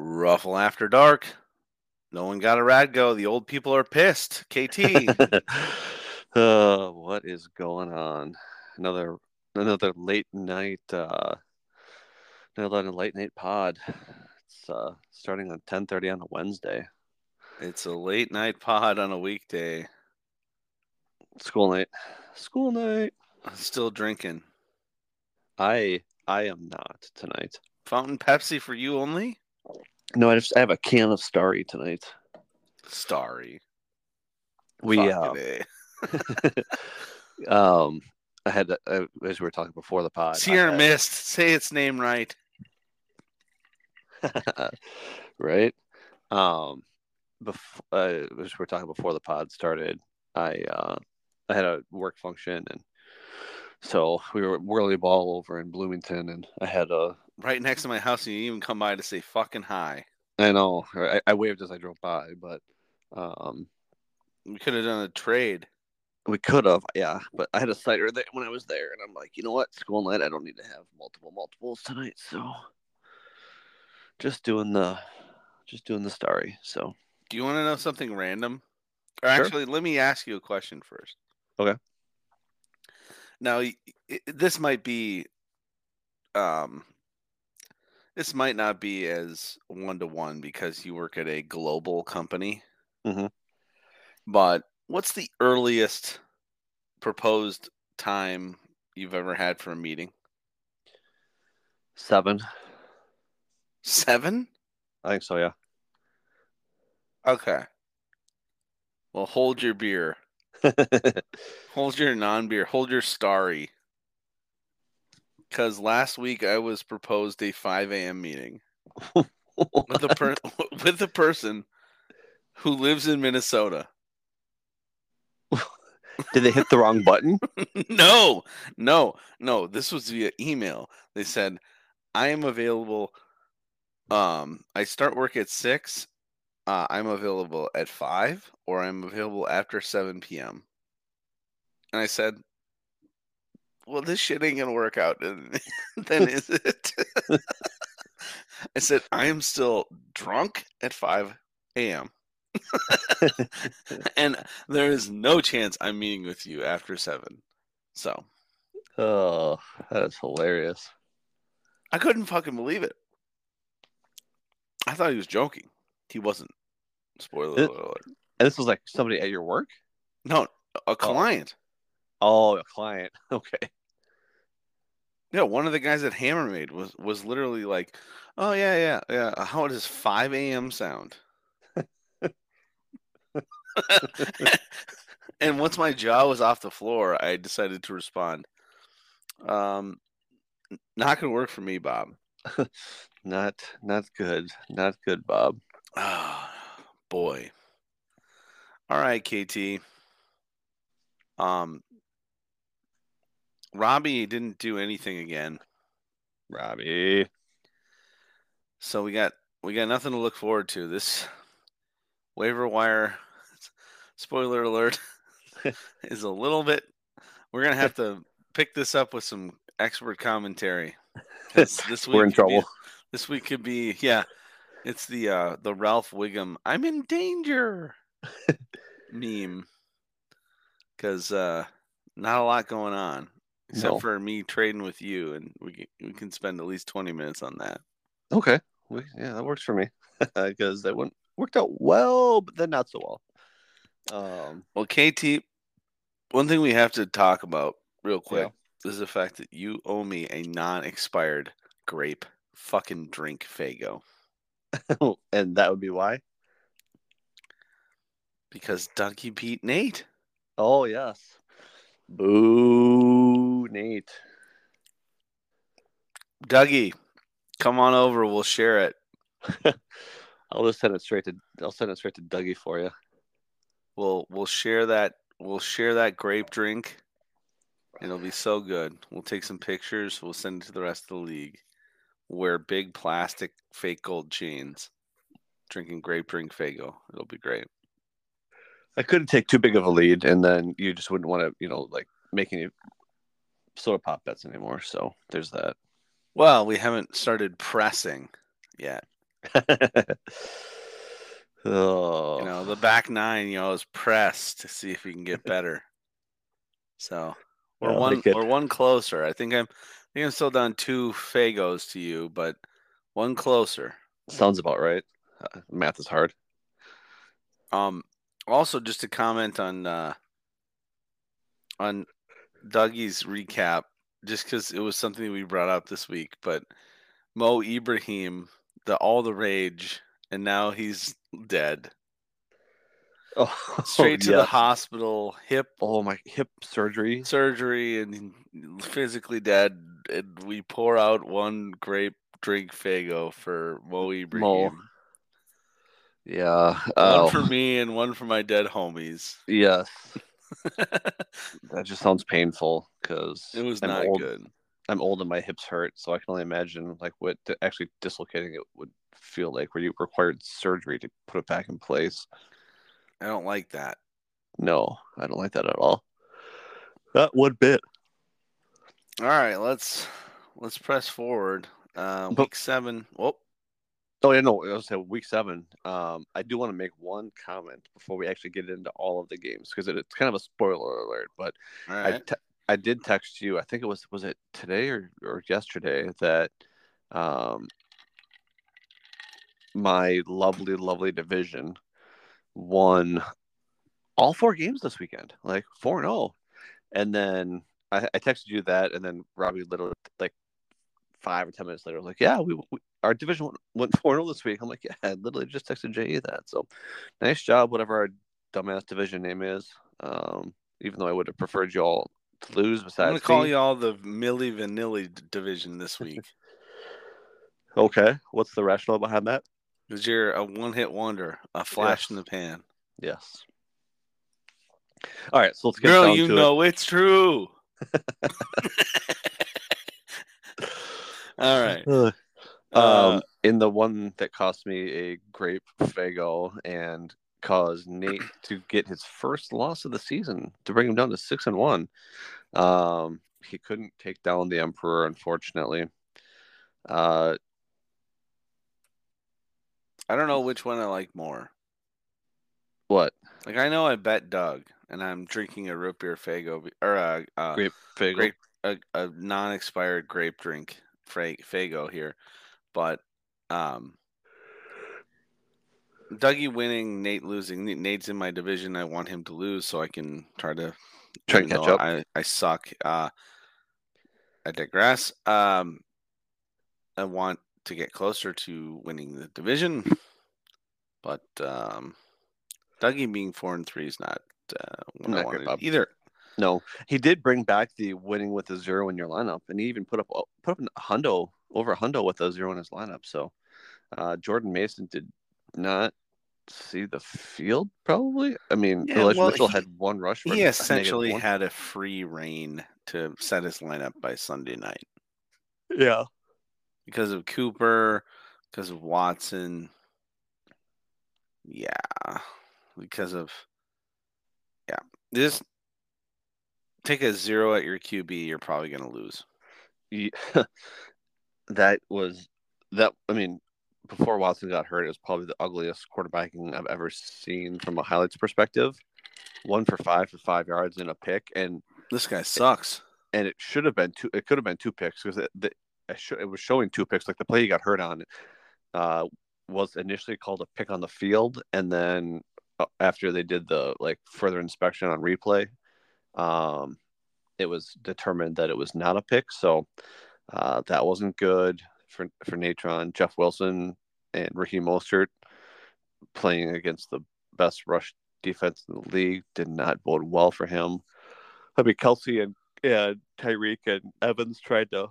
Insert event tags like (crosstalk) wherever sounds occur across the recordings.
Ruffle after dark. No one got a rad go. The old people are pissed. KT. (laughs) uh, what is going on? Another another late night uh another late night pod. It's uh starting on ten thirty on a Wednesday. it's a late night pod on a weekday. School night. School night. Still drinking. I I am not tonight. Fountain Pepsi for you only? No, I just I have a can of Starry tonight. Starry. We uh, (laughs) (laughs) um I had uh, as we were talking before the pod. I Sierra had- Mist. Say its name right. (laughs) right? Um, before uh, as we were talking before the pod started, I uh, I had a work function, and so we were whirly ball over in Bloomington, and I had a Right next to my house, and you even come by to say fucking hi. I know I, I waved as I drove by, but um, We could have done a trade. we could have, yeah. But I had a cider there when I was there, and I'm like, you know what, school night, I don't need to have multiple multiples tonight, so just doing the just doing the starry. So Do you want to know something random? Or Sure. actually, let me ask you a question first. Okay. Now, this might be, um, this might not be as one to one because you work at a global company. Mhm. But what's the earliest proposed time you've ever had for a meeting? seven, Seven. I think so, yeah. Okay. Well, hold your beer. (laughs) Hold your non beer. Hold your starry. Because last week I was proposed a 5 a.m. meeting with the per- (laughs) (laughs) with the person who lives in Minnesota. (laughs) Did they hit the wrong button? no, no, no. This was via email. They said, "I am available. Um, I start work at six. Uh, I'm available at five, or I'm available after seven p.m." And I said, "Well, this shit ain't gonna work out, then, (laughs) then is it?" (laughs) I said, "I am still drunk at five a.m." (laughs) and there is no chance I'm meeting with you after seven. So Oh, that is hilarious. I couldn't fucking believe it. I thought he was joking. He wasn't. Spoiler It- alert. And this was like somebody at your work? No, a oh. client. Oh, a client. Okay. Yeah, one of the guys at Hammermaid was was literally like, "Oh yeah, yeah, yeah. How does 5 a.m. sound?" (laughs) and once my jaw was off the floor, I decided to respond. Um, not gonna work for me, Bob. (laughs) Not not good. Not good, Bob. Ah, boy. All right, KT. Um, Robbie didn't do anything again, Robbie. so we got we got nothing to look forward to. This waiver wire, (laughs) spoiler alert, (laughs) is a little bit. We're gonna have (laughs) to pick this up with some expert commentary. This this week We're in could be- trouble. this week could be yeah. It's the uh the Ralph Wiggum I'm in danger meme. Cause uh not a lot going on. Except No. for me trading with you and we can, we can spend at least twenty minutes on that. Okay. We, yeah, that works for me. (laughs) Because that went worked out well, but then not so well. Um Well KT one thing we have to talk about real quick Yeah. is the fact that you owe me a non expired grape fucking drink Faygo. (laughs) and that would be why. Because Donkey beat Nate. Oh yes. Boo Nate. Dougie, come on over, we'll share it. (laughs) I'll just send it straight to I'll send it straight to Dougie for you. We'll we'll share that we'll share that grape drink. It'll be so good. We'll take some pictures. We'll send it to the rest of the league. Wear big plastic fake gold chains. Drinking grape drink Faygo. It'll be great. I couldn't take too big of a lead, and then you just wouldn't want to, you know, like make any sort of pop bets anymore. So there's that. Well, we haven't started pressing yet. (laughs) oh, You know, the back nine, you know, is pressed to see if we can get better. So we're one we're one closer. I think I'm I think I'm still down two Faygos to you, but one closer. sounds about right. Uh, math is hard. Um also just to comment on uh on Dougie's recap, just because it was something we brought up this week, but Mo Ibrahim, the all the rage, and now he's dead. Oh, Straight to the hospital, hip Oh my hip surgery. surgery and physically dead. And we pour out one grape drink Faygo for Mo Ibrahim. Yeah. One Oh, for me and one for my dead homies. yes. (laughs) That just sounds painful because it was I'm not old. good. I'm old and my hips hurt, so I can only imagine like what actually dislocating it would feel like, where you required surgery to put it back in place. I don't like that. No, I don't like that at all. Not one bit. All right, let's let's press forward. Uh, But- week seven. Oh, Oh yeah, no, I was saying week seven. Um, I do want to make one comment before we actually get into all of the games because it, it's kind of a spoiler alert. But all I te- I did text you. I think it was was it today or, or yesterday that um my lovely lovely division won all four games this weekend, like four and zero. And then I, I texted you that, and then Robbie literally like five or ten minutes later was like, "Yeah, we, we our division went- went four 0 this week." I'm like, "Yeah, I literally just texted JE that." So nice job, whatever our dumbass division name is. Um, even though I would have preferred you all to lose. Besides, I'm gonna call me. you all the Milli Vanilli division this (laughs) week Okay, what's the rationale behind that? because you're a one-hit wonder, a flash in the pan. Yes. All right, so let's get Girl, you to know it's true. (laughs) (laughs) all right. Uh, Um, in the one that cost me a grape faygo and caused Nate to get his first loss of the season to bring him down to six and one. Um, he couldn't take down the Emperor, unfortunately. Uh, I don't know which one I like more. what Like I know I bet Doug, and I'm drinking a root beer Faygo or a, a grape faygo? grape a, a non-expired grape drink Faygo here, but um, Dougie winning, Nate losing. Nate's in my division. I want him to lose so I can try to Try to catch up. I I suck. Uh, I digress. Um, I want to get closer to winning the division, but um, Dougie being four and three is not uh, what I Not great, wanted either. No, he did bring back the winning with a zero in your lineup, and he even put up put up a hundo over a hundo with a zero in his lineup. So uh, Jordan Mason did not see the field. Probably, I mean, Yeah, Elijah well, Mitchell he- had one rush. He essentially had a free reign to set his lineup by Sunday night yeah, because of Cooper, because of Watson. Yeah, because of yeah. this take a zero at your QB. You're probably going to lose. Ye- (laughs) that was that. I mean, before Watson got hurt, it was probably the ugliest quarterbacking I've ever seen from a highlights perspective. One for five for five yards and a pick, and This guy sucks. and it should have been two. It could have been two picks because it, the, it was showing two picks. Like the play he got hurt on uh, was initially called a pick on the field, and then uh, after they did the like further inspection on replay, um, it was determined that it was not a pick. So uh, that wasn't good for for Natron, Jeff Wilson, and Raheem Mostert playing against the best rush defense in the league did not bode well for him. I mean, Kelce and and Tyreek and Evans tried to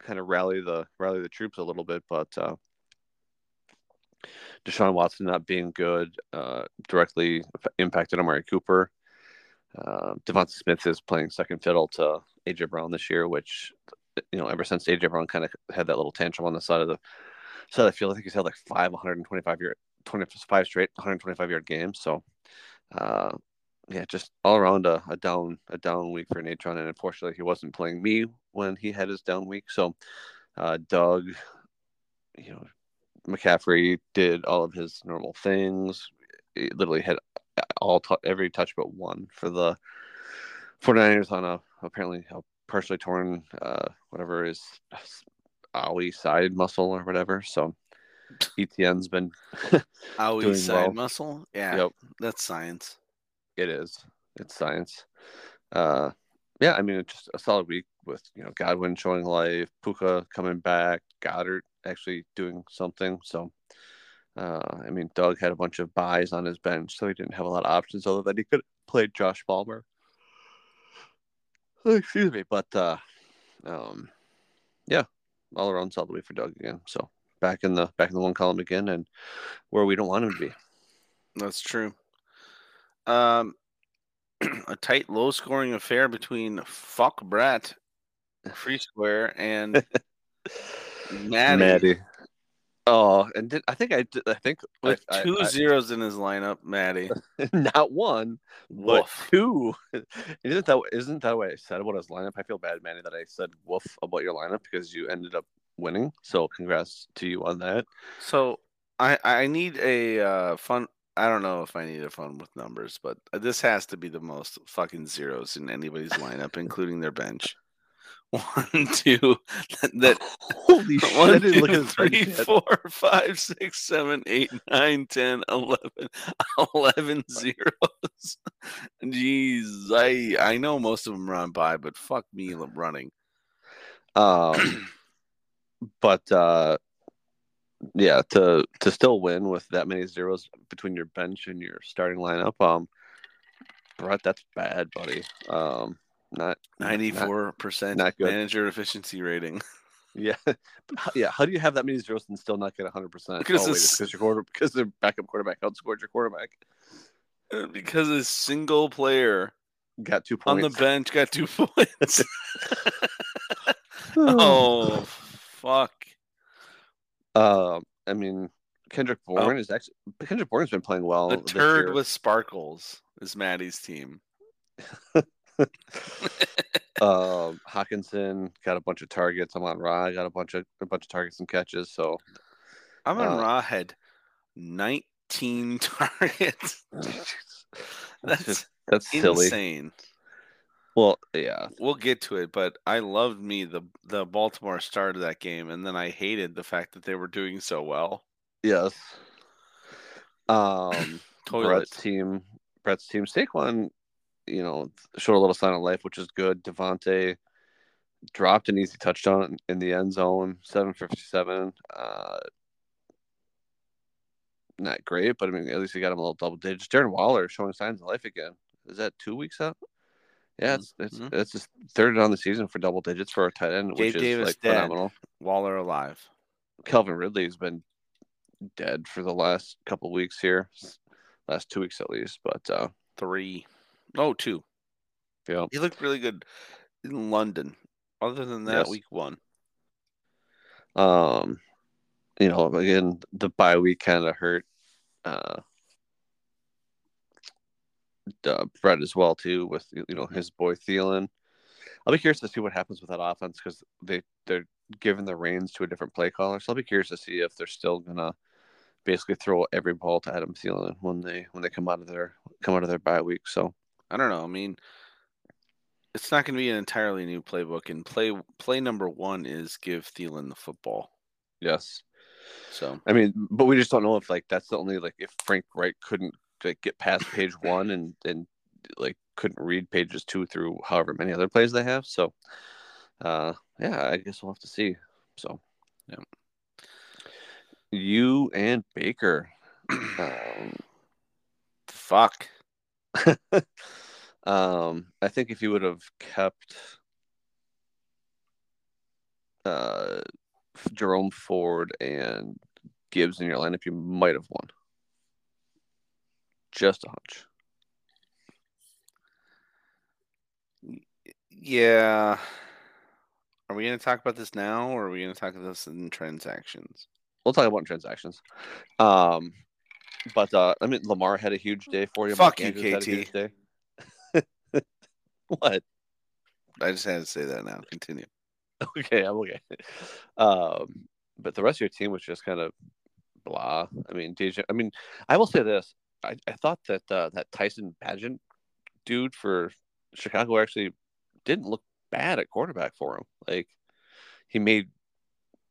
kind of rally the rally the troops a little bit, but uh, Deshaun Watson not being good uh, directly impacted Amari Cooper. Uh, Devonta Smith is playing second fiddle to AJ Brown this year, which you know ever since AJ Brown kind of had that little tantrum on the side of the side of the field, I think he's had like five 125 yard, 25 straight 125 yard games. So uh, yeah, just all around a, a down a down week for Natron, and unfortunately he wasn't playing me when he had his down week. So uh, Doug, you know, McCaffrey did all of his normal things. He literally had all t- every touch but one for the 49ers on a apparently a partially torn uh, whatever is owie side muscle or whatever. So ETN's been (laughs) owie side well. muscle. Yeah, Yep. that's science. It is. It's science. Uh, yeah, I mean, it's just a solid week with you know Godwin showing life, Puka coming back, Goedert actually doing something. So, uh, I mean, Doug had a bunch of buys on his bench, so he didn't have a lot of options other than he could play Josh Palmer. Excuse me, but uh, um, yeah, all around solid week for Doug again. So back in the back in the one column again, and where we don't want him to be. That's true. Um, (clears throat) a tight, low-scoring affair between Fuck Brat, Free Square, and (laughs) Maddie, Maddie. Oh, and did, I think I did, I think with I- two I- zeros in his lineup. Maddie, (laughs) not one, woof. two. (laughs) Isn't that isn't that what I said about his lineup? I feel bad, Manny, that I said woof about your lineup because you ended up winning. So congrats to you on that. So I I need a uh, fun. I don't know if I need a fun with numbers, but this has to be the most fucking zeros in anybody's lineup, including their bench. One, two, that (laughs) Holy (laughs) shit! One, two, at his bench three, four, five, six, seven, eight, nine, ten, eleven, (laughs) eleven zeros. Jeez, I I know most of them run by, but fuck me running. Um, (clears throat) but uh, yeah, to to still win with that many zeros between your bench and your starting lineup, um, Brett, that's bad, buddy. Um, not Ninety-four percent not good. manager efficiency rating. (laughs) Yeah, (laughs) yeah. How do you have that many zeros and still not get hundred percent? Because oh, wait, it's- it's because your quarter because the backup quarterback outscored your quarterback. Uh, because a single player Got two points on the bench got two (laughs) points. (sighs) oh, fuck. Um, I mean, Kendrick Bourne is actually Kendrick Bourne's been playing well. The turd year. with sparkles is Maddie's team. (laughs) um, Hockenson got a bunch of targets. Amon-Ra got a bunch of a bunch of targets and catches. So I'm on Uh, Raw had 19 (laughs) targets. (laughs) that's That's just that's silly. insane. Well, yeah, We'll get to it, but I loved me the the Baltimore started that game, and then I hated the fact that they were doing so well. yes. Um, Brett's team, Brett's team, Saquon, you know, showed a little sign of life, which is good. Devontae dropped an easy touchdown in the end zone, seven fifty seven. Uh, not great, but I mean, at least he got him a little double digits. Darren Waller showing signs of life again. Is that two weeks out? Yeah, it's it's Mhm. it's his third on the season for double digits for a tight end, Gabe which is Davis like dead. phenomenal. Waller alive. Calvin Ridley's been dead for the last couple weeks here, last two weeks at least. But uh, Three. Oh, two. yeah, He looked really good in London. Other than that, Yes. week one. um, you know, again, the bye week kind of hurt uh, uh, Brett as well too, with you know his boy Thielen. I'll be curious to see what happens with that offense because they they're giving the reins to a different play caller. So I'll be curious to see if they're still gonna basically throw every ball to Adam Thielen when they when they come out of their come out of their bye week. So I don't know. I mean, it's not going to be an entirely new playbook, and play play number one is give Thielen the football. yes, So I mean, but we just don't know if like that's the only like if Frank Reich couldn't like get past page (laughs) one and and like couldn't read pages two through however many other plays they have. So, uh, yeah, I guess we'll have to see. So, Yeah. you and Baker, (clears throat) um, fuck. (laughs) um, I think if you would have kept uh, Jerome Ford and Gibbs in your lineup, you might have won. Just a hunch. Yeah. Are we going to talk about this now, or are we going to talk about this in transactions? We'll talk about transactions. Um, but uh, I mean, Lamar had a huge day for you. Fuck Mark you, Andrews KT. day. (laughs) what? I just had to say that now. Continue. (laughs) Okay, I'm okay. Um, but the rest of your team was just kind of blah. I mean, DJ. I mean, I will say this. I, I thought that uh, that Tyson Bagent dude for Chicago actually didn't look bad at quarterback for him. Like he made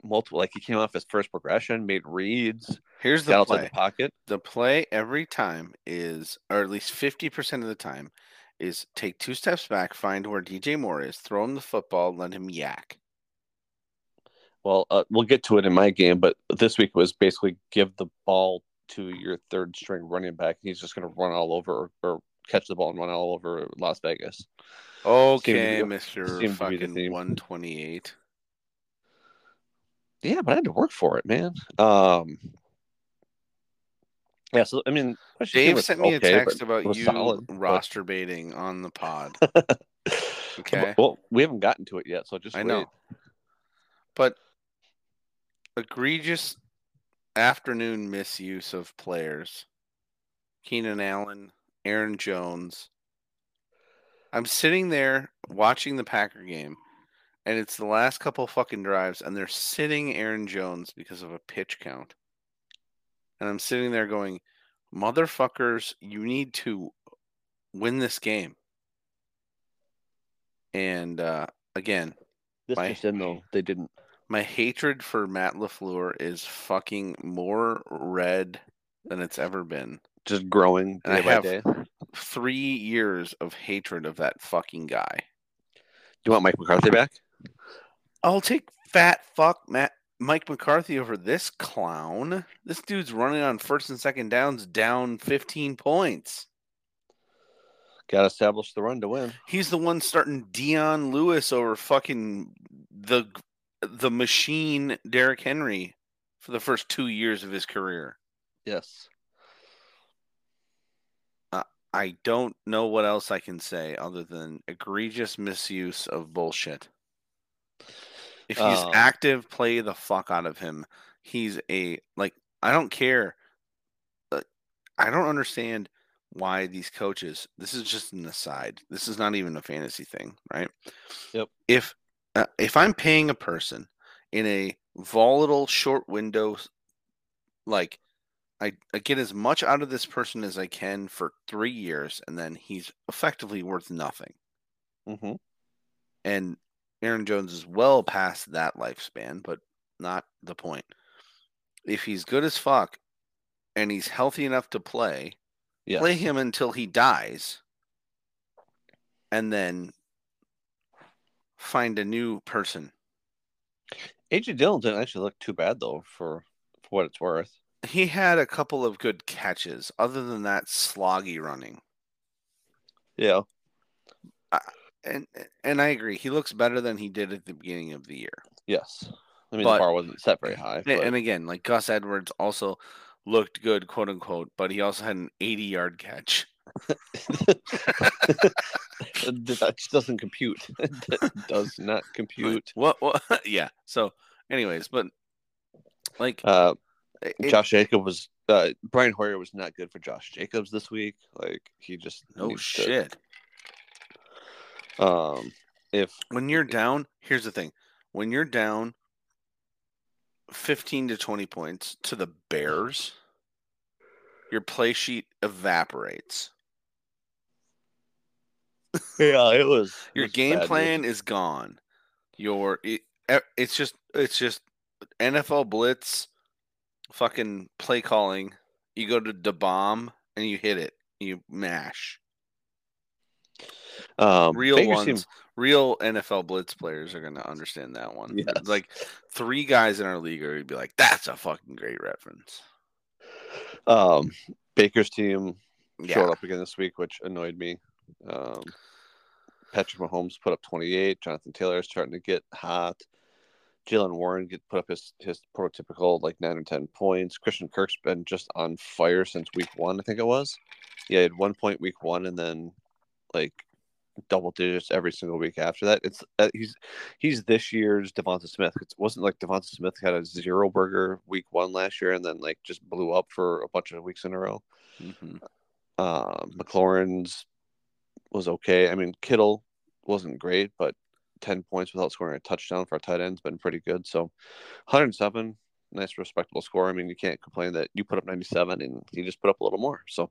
multiple. Like he came off his first progression, made reads. Here's the play. the pocket. The play every time is, or at least 50% of the time, is take two steps back, find where DJ Moore is, throw him the football, let him yak. Well, uh, we'll get to it in my game, but this week was basically give the ball to your third string running back. He's just going to run all over or, or catch the ball and run all over Las Vegas. Okay, Mr. seemed to be the fucking 128. Yeah, but I had to work for it, man. Um, yeah, so I mean, Dave sent me okay, a text about you solid, but- roster baiting on the pod. (laughs) Okay. Well, we haven't gotten to it yet, so just I wait. know. But egregious afternoon misuse of players. Keenan Allen, Aaron Jones. I'm sitting there watching the Packer game, and it's the last couple fucking drives, and they're sitting Aaron Jones because of a pitch count. And I'm sitting there going, motherfuckers, you need to win this game. And uh, again, This My- just in though, they didn't. my hatred for Matt LaFleur is fucking more red than it's ever been. Just growing And I by have- day. Three years of hatred of that fucking guy. Do you want Mike McCarthy back? I'll take fat fuck Matt Mike McCarthy over this clown. This dude's running on first and second downs down 15 points. Got to establish the run to win. He's the one starting Dion Lewis over fucking the the machine Derrick Henry for the first two years of his career. Yes. I don't know what else I can say other than egregious misuse of bullshit. If he's Um, active, play the fuck out of him. He's a like I don't care. Uh, I don't understand why these coaches. This is just an aside. This is not even a fantasy thing, right? Yep. If uh, if I'm paying a person in a volatile short window, like I, I get as much out of this person as I can for three years, and then he's effectively worth nothing. hmm And Aaron Jones is well past that lifespan, but not the point. If he's good as fuck and he's healthy enough to play, Yes. play him until he dies, and then find a new person. AJ Dillon didn't actually look too bad though, for for what it's worth. He had a couple of good catches. Other than that, sloggy running. Yeah. And and I agree, he looks better than he did at the beginning of the year. Yes. I mean, But- the bar wasn't set very high. And- But, And again, like Gus Edwards also looked good, quote unquote, but he also had an 80 yard catch. (laughs) (laughs) that just doesn't compute. (laughs) that does not compute. What? What? yeah. So, anyways, but like, Uh, it- Josh Jacobs was uh, Brian Hoyer was not good for Josh Jacobs this week. Like he just no needs to- shit. Um, if When you're down, here's the thing: when you're down 15 to 20 points to the Bears, your play sheet evaporates. yeah, it was it Your was game bad plan is gone. Your it, it's just it's just NFL blitz, fucking play calling. You go to the bomb and you hit it. You mash. Um, Real Baker ones, seemed- real NFL blitz players are gonna understand that one. (laughs) Yes. Like three guys in our league are be like, "That's a fucking great reference." um, Baker's team Yeah, showed up again this week, which annoyed me. Um, Patrick Mahomes put up 28. Jonathan Taylor is starting to get hot. Jaylen Warren get put up his his prototypical like nine or ten points. Christian Kirk's been just on fire since week one, I think it was. Yeah, he had one point week one, and then like double digits every single week after that. It's uh, he's he's this year's Devonta Smith. It wasn't like Devonta Smith had a zero burger week one last year, and then like just blew up for a bunch of weeks in a row. Mhm. Uh, McLaurin's was okay. I mean, Kittle wasn't great, but 10 points without scoring a touchdown for a tight end's been pretty good. So 107, nice, respectable score. I mean, you can't complain that you put up 97 and you just put up a little more. So,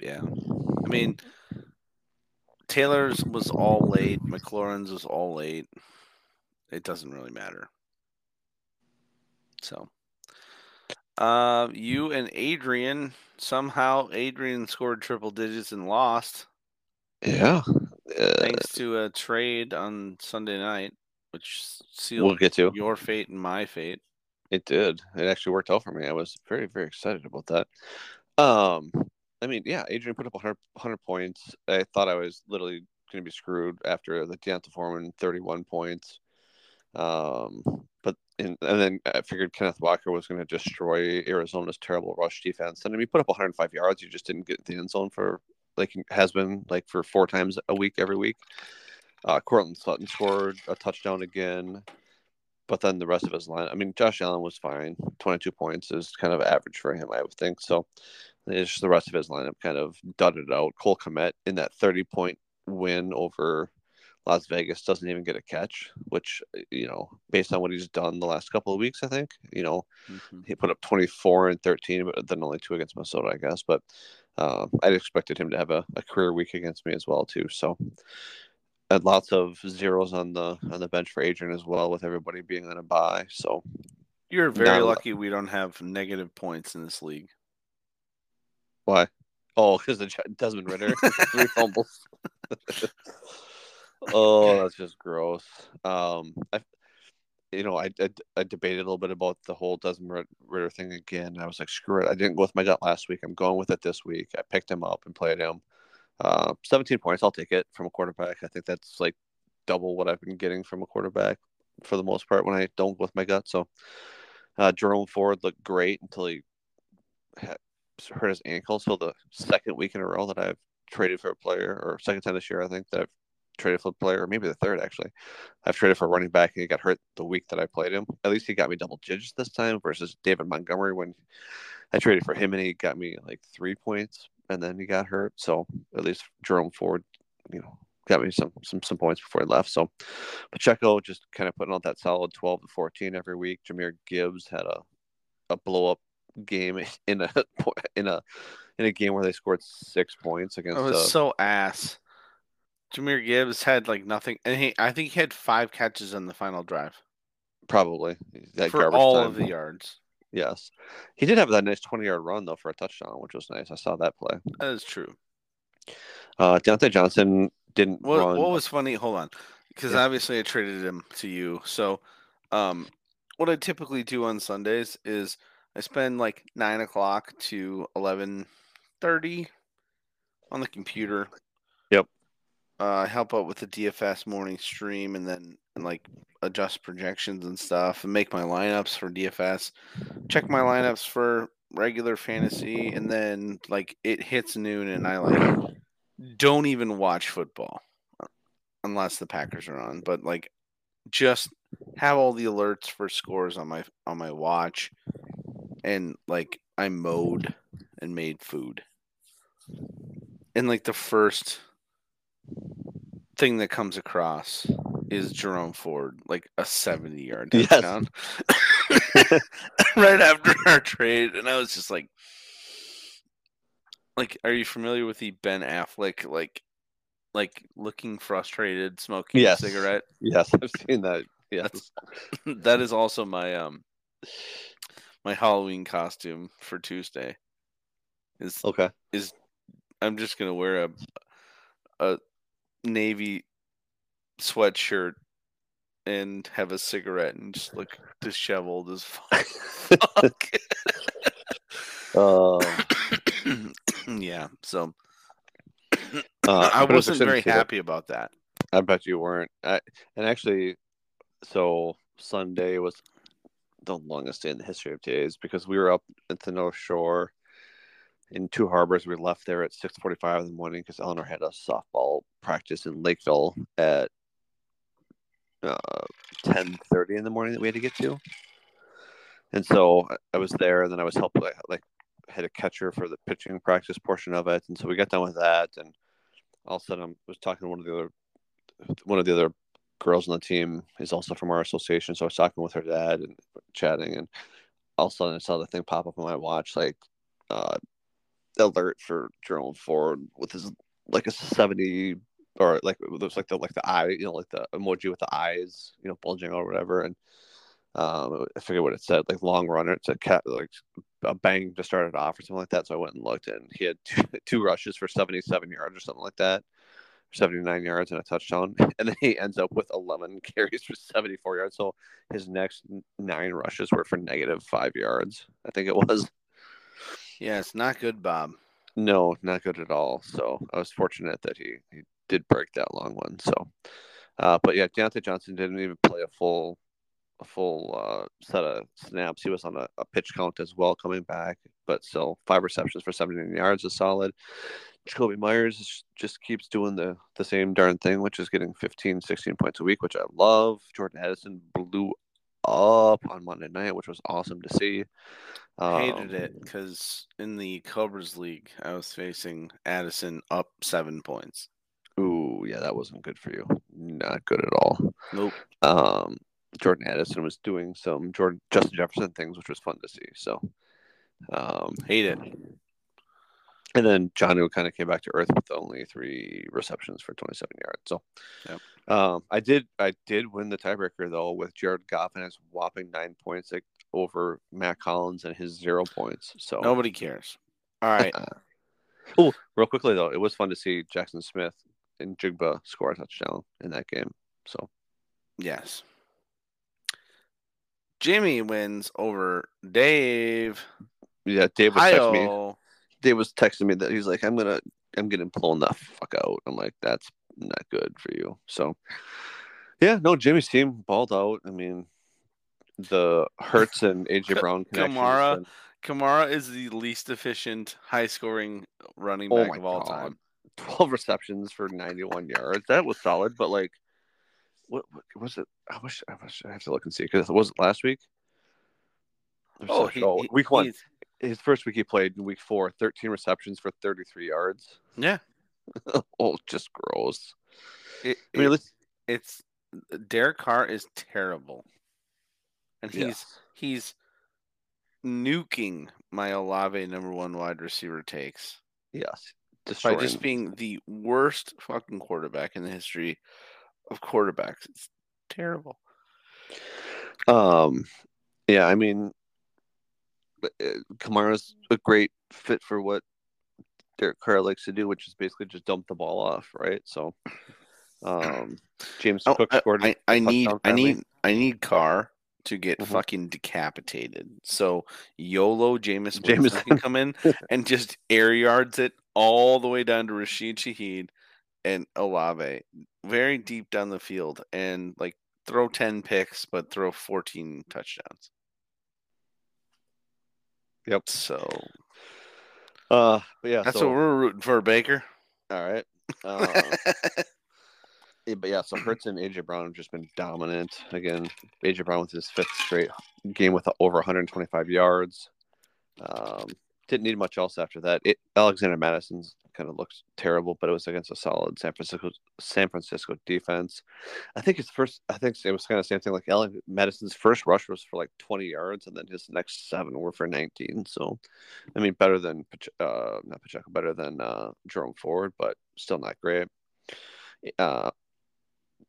yeah. I mean, Taylor's was all late. McLaurin's was all late. It doesn't really matter. So, uh, you and Adrian somehow Adrian scored triple digits and lost. Yeah. Uh, thanks to a trade on Sunday night, which sealed we'll get to your fate and my fate. It did. It actually worked out for me. I was very, very excited about that. Um, I mean, yeah, Adrian put up 100, 100 points. I thought I was literally going to be screwed after the D'Onta Foreman 31 points. Um, but in, and then I figured Kenneth Walker was going to destroy Arizona's terrible rush defense. And I mean, put up 105 yards. You just didn't get the end zone for like has been like for four times a week every week. Uh, Courtland Sutton scored a touchdown again, but then the rest of his line. I mean, Josh Allen was fine. 22 points is kind of average for him, I would think. So it's just the rest of his lineup kind of dudded out. Cole Kmet in that 30 point win over Las Vegas doesn't even get a catch, which you know, based on what he's done the last couple of weeks, I think you know mm-hmm. he put up 24 and 13, but then only two against Minnesota, I guess. But uh, I'd expected him to have a, a career week against me as well too. So and lots of zeros on the on the bench for Adrian as well, with everybody being on a bye. So you're very lucky we don't have negative points in this league. Why? Oh, because of Desmond Ridder (laughs) three fumbles. (laughs) oh, that's just gross. Um, I, you know, I, I, I debated a little bit about the whole Desmond Ridder thing again. I was like, screw it. I didn't go with my gut last week. I'm going with it this week. I picked him up and played him. Uh, 17 points. I'll take it from a quarterback. I think that's like double what I've been getting from a quarterback for the most part when I don't go with my gut. So, uh, Jerome Ford looked great until he hurt his ankle. So the second week in a row that I've traded for a player, or second time this year, I think that I've traded for a player, or maybe the third actually. I've traded for a running back and he got hurt the week that I played him. At least he got me double digits this time versus David Montgomery when I traded for him and he got me like three points and then he got hurt. So at least Jerome Ford, you know, got me some some some points before he left. So Pacheco just kind of putting out that solid twelve to fourteen every week. Jahmyr Gibbs had a a blow up game (laughs) in a in a in a game where they scored six points against. I was uh, so ass. Jahmyr Gibbs had like nothing, and he I think he had five catches on the final drive. Probably that for all time. of the yards. Yes, he did have that nice twenty-yard run though for a touchdown, which was nice. I saw that play. That is true. Uh, Diontae Johnson didn't what, run. What was funny? Hold on, because yeah. obviously I traded him to you. So, um, what I typically do on Sundays is I spend like nine o'clock to eleven thirty on the computer. Yep. Uh, help out with the DFS morning stream, and then and like adjust projections and stuff, and make my lineups for DFS. Check my lineups for regular fantasy, and then like it hits noon, and I like don't even watch football unless the Packers are on. But like, just have all the alerts for scores on my on my watch, and like I mowed and made food. And like the first thing that comes across is Jerome Ford, like a 70 yard touchdown yes. (laughs) right after our trade. And I was just like, like, are you familiar with the Ben Affleck, like, like looking frustrated, smoking yes. a cigarette? Yes, I've seen that. Yes. That's, (laughs) that is also my, um, my Halloween costume for Tuesday. Is okay. Is I'm just gonna wear a a navy sweatshirt and have a cigarette and just look disheveled as (laughs) fuck. uh, (laughs) (coughs) yeah, so uh, (coughs) I wasn't very happy about that. I bet you weren't. I, and actually, so Sunday was the longest day in the history of days because we were up at the North Shore in Two Harbors. We left there at six forty-five in the morning because Eleanor had a softball practice in Lakeville at uh, ten thirty in the morning that we had to get to. And so I was there, and then I was helping. Like, had a catcher for the pitching practice portion of it, and so we got done with that, and all of a sudden I was talking to one of the other one of the other girls on the team is also from our association, so I was talking with her dad and chatting, and all of a sudden I saw the thing pop up on my watch, like uh, alert for Jerome Ford with his like a seventy or like was like the like the eye, you know, like the emoji with the eyes, you know, bulging or whatever, and um, I forget what it said, like long runner. A cat, like a bang to start it off or something like that. So I went and looked, and he had (laughs) two, two rushes for 77 yards or something like that, 79 yards and a touchdown. (laughs) And then he ends up with 11 (laughs) carries for 74 yards. So his next nine rushes were for negative five yards, I think it was. Yeah, it's not good, Bob. No, not good at all. So I was fortunate that he, he did break that long one. So, uh, but yeah, Diontae Johnson didn't even play a full a full uh, set of snaps. He was on a, a, pitch count as well coming back, but still five receptions for 79 yards is solid. Jakobi Myers just keeps doing the, the same darn thing, which is getting 15, 16 points a week, which I love. Jordan Addison blew up on Monday night, which was awesome to see. Um, Hated it because in the Cobras League, I was facing Addison up seven points. Ooh, yeah, that wasn't good for you. Not good at all. Nope. Um, Jordan Addison was doing some Jordan Justin Jefferson things, which was fun to see. So, um, hate it. And then Jonnu kind of came back to earth with only three receptions for 27 yards. So, yep. um, I did I did win the tiebreaker though with Jared Goff and his whopping nine points over Matt Collins and his zero points. So nobody cares. All right. (laughs) oh, real quickly though, it was fun to see Jaxon Smith and Njigba score a touchdown in that game. So, yes. Jimmy wins over Dave. Yeah, Dave was texting me. Dave was texting me that he's like, "I'm gonna, I'm getting blown the fuck out." I'm like, "That's not good for you." So, yeah, no, Jimmy's team balled out. I mean, the Hurts and (laughs) AJ Brown Kamara. Been... Kamara is the least efficient, high-scoring running oh back oh of all God. time. Twelve receptions for 91 yards. That was solid, but like what, what was it? I wish I wish I have to look and see because it wasn't last week. Oh, he, oh, week one. His first week he played in week four, 13 receptions for 33 yards. Yeah. (laughs) oh, just gross. It, I mean, it, it's Derek Carr is terrible, and he's yes. he's nuking my Olave number one wide receiver takes. Yes, Destroying. by just being the worst fucking quarterback in the history of quarterbacks. It's terrible. Um, yeah, I mean, Kamara's a great fit for what Derek Carr likes to do, which is basically just dump the ball off, right? So, um, James oh, Cook scored. I, I need, I need, I need Carr to get mm-hmm. fucking decapitated. So YOLO Jameis James can come in (laughs) and just air yards it all the way down to Rashid Shaheed and Olave very deep down the field and like throw 10 picks, but throw 14 touchdowns. Yep. So, uh, yeah, that's so, what we're rooting for, Baker. All right. Uh, (laughs) yeah, but yeah, so Hurts and AJ Brown have just been dominant. Again, AJ Brown with his fifth straight game with over 125 yards. Um, didn't need much else after that. It, Alexander Mattison's kind of looks terrible, but it was against a solid San Francisco San Francisco defense. I think his first, I think it was kind of the same thing. Like Alex Mattison's first rush was for like 20 yards, and then his next seven were for 19. So, I mean, better than uh, not Pacheco, better than uh, Jerome Ford, but still not great. Uh,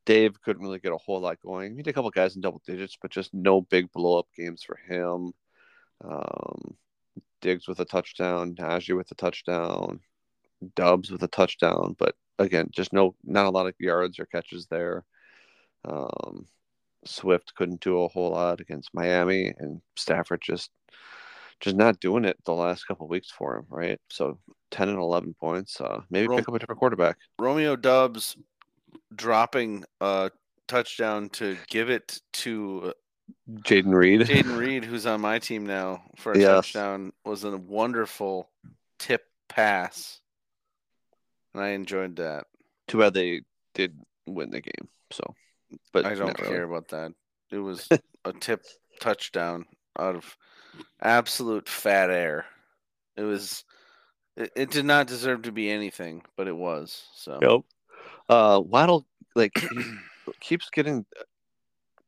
Dave couldn't really get a whole lot going. He had a couple guys in double digits, but just no big blow up games for him. Um, Diggs with a touchdown, Najee with a touchdown, Doubs with a touchdown, but again, just no, not a lot of yards or catches there. Um, Swift couldn't do a whole lot against Miami, and Stafford just just not doing it the last couple weeks for him, right? So ten and eleven points. Uh, maybe Ro- pick up a different quarterback. Romeo Doubs dropping a touchdown to give it to Jayden Reed. Jayden Reed, who's on my team now for a yes. touchdown, was a wonderful tip pass. And I enjoyed that. Too bad they did win the game. So, but I don't care really. about that. It was (laughs) a tip touchdown out of absolute fat air. It was. It, it did not deserve to be anything, but it was. So. Yep. Uh, Waddle, like (clears throat) keeps getting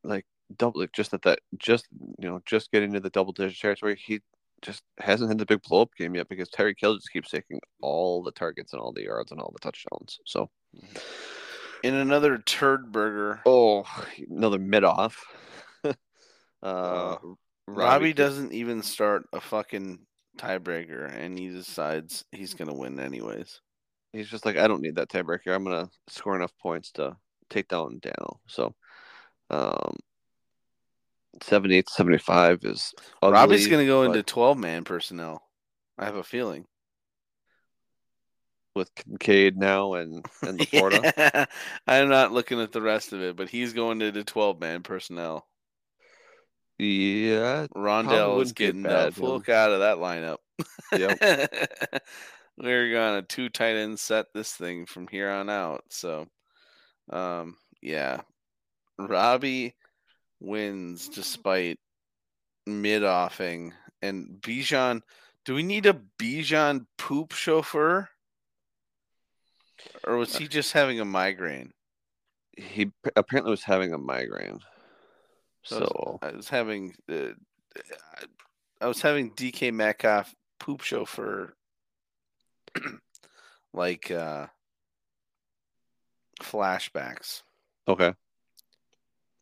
like double, like just at that, just you know, just getting to the double digit territory. He just hasn't had the big blow up game yet because Tyreek Hill just keeps taking all the targets and all the yards and all the touchdowns. So, In another turd burger, oh, another mid off. (laughs) uh, Uh, Robbie, Robbie doesn't even start a fucking tiebreaker, and he decides he's gonna win anyways. He's just like, I don't need that tiebreaker. I'm gonna score enough points to take down Daniel. So, um, 78 75 is ugly, Robbie's gonna go but into twelve man personnel. I have a feeling. with Kincaid now and and (laughs) the Florida. Yeah. I'm not looking at the rest of it, but he's going into twelve man personnel. yeah, Rondell is getting the fuck out of that lineup. Yep. (laughs) We're gonna two tight end set this thing from here on out. So, um, yeah, Robbie wins despite mid offing and Bijan. Do we need a Bijan poop chauffeur, or was he just having a migraine? he apparently was having a migraine. So So I was having, uh, I was having DK Metcalf poop chauffeur, (clears throat) like uh, flashbacks okay,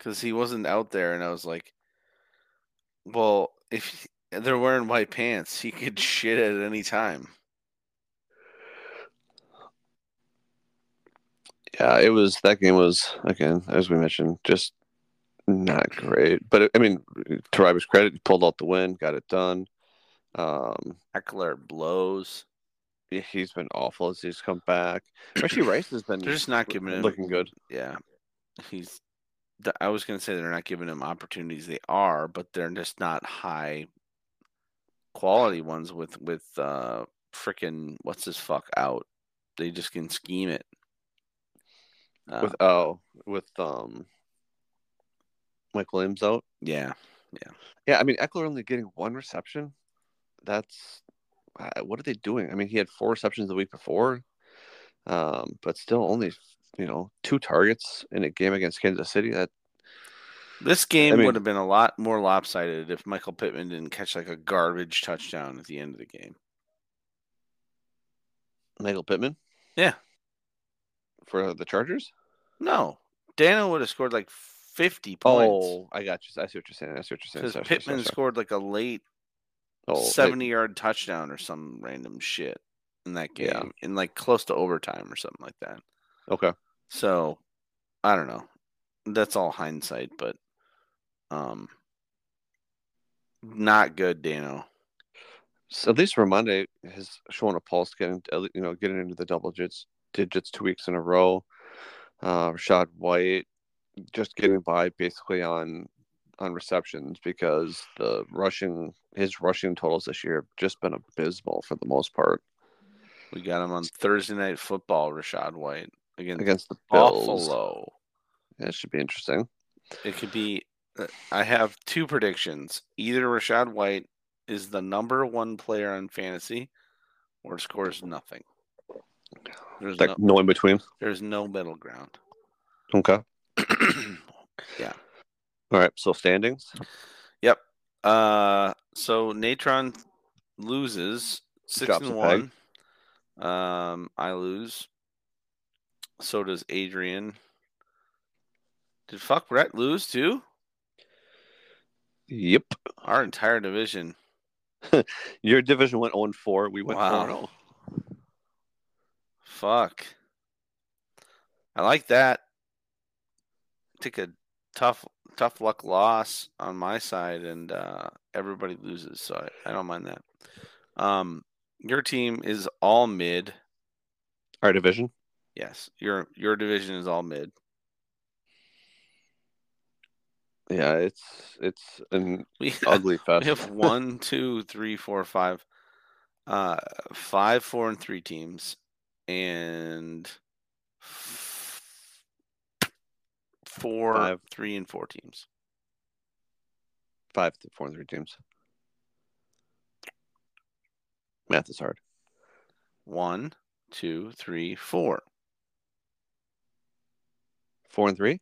because he wasn't out there, and I was like, well, if they're wearing white pants, he could shit at any time. yeah, it was that game was again as we mentioned just not great. But I mean, to Robbie's credit, he pulled out the win, got it done. Um, Ekeler blows. he's been awful as he's come back. Actually, Rice has been They're just not giving him looking good. Yeah, he's. I was gonna say they're not giving him opportunities. They are, but they're just not high quality ones. With with uh freaking what's this fuck out? They just can scheme it. Uh, With oh, with um, Mike Williams out. yeah, Yeah, yeah. I mean Ekeler only getting one reception. That's uh, what are they doing? I mean, he had four receptions the week before, um, but still only you know two targets in a game against Kansas City. That this game mean- would have been a lot more lopsided if Michael Pittman didn't catch like a garbage touchdown at the end of the game. Michael Pittman. Yeah. For uh, the Chargers. No, Dano would have scored like fifty oh, points Oh, I got you. I see what you're saying. I see what you're saying. because Pittman sorry, scored like a late Oh, they- 70 yard touchdown or some random shit in that game Yeah. in like close to overtime or something like that. Okay. So I don't know. That's all hindsight, but um not good, Dano. So at least Rhamondre has shown a pulse, getting you know getting into the double digits digits two weeks in a row. Uh, Rashad White just getting by basically on on receptions because the rushing his rushing totals this year have just been abysmal for the most part We got him on Thursday night football, Rashad White against, against the Bills. Buffalo. That should be interesting. It could be uh, I have two predictions. Either Rashad White is the number one player on fantasy or scores nothing. There's Like no no in between. there's no middle ground. Okay. (clears throat) yeah. All right. So standings. Yep. Uh so Natron loses six Drops and a peg. one. Um I lose. So does Adrian. Did fuck Brett lose too? Yep. Our entire division. (laughs) Your division went 0 4. We went Wow. 4 0. Fuck. I like that. Take a tough tough luck loss on my side and uh everybody loses, so I, I don't mind that. Um your team is all mid. Our division. Yes. Your your division is all mid. Yeah, it's it's an (laughs) We ugly we fest. have one, two, three, four, five, uh, five, four, and three teams, and four, Five. three, and four teams. Five four and three teams. Math is hard. One, two, three, four. Four and three.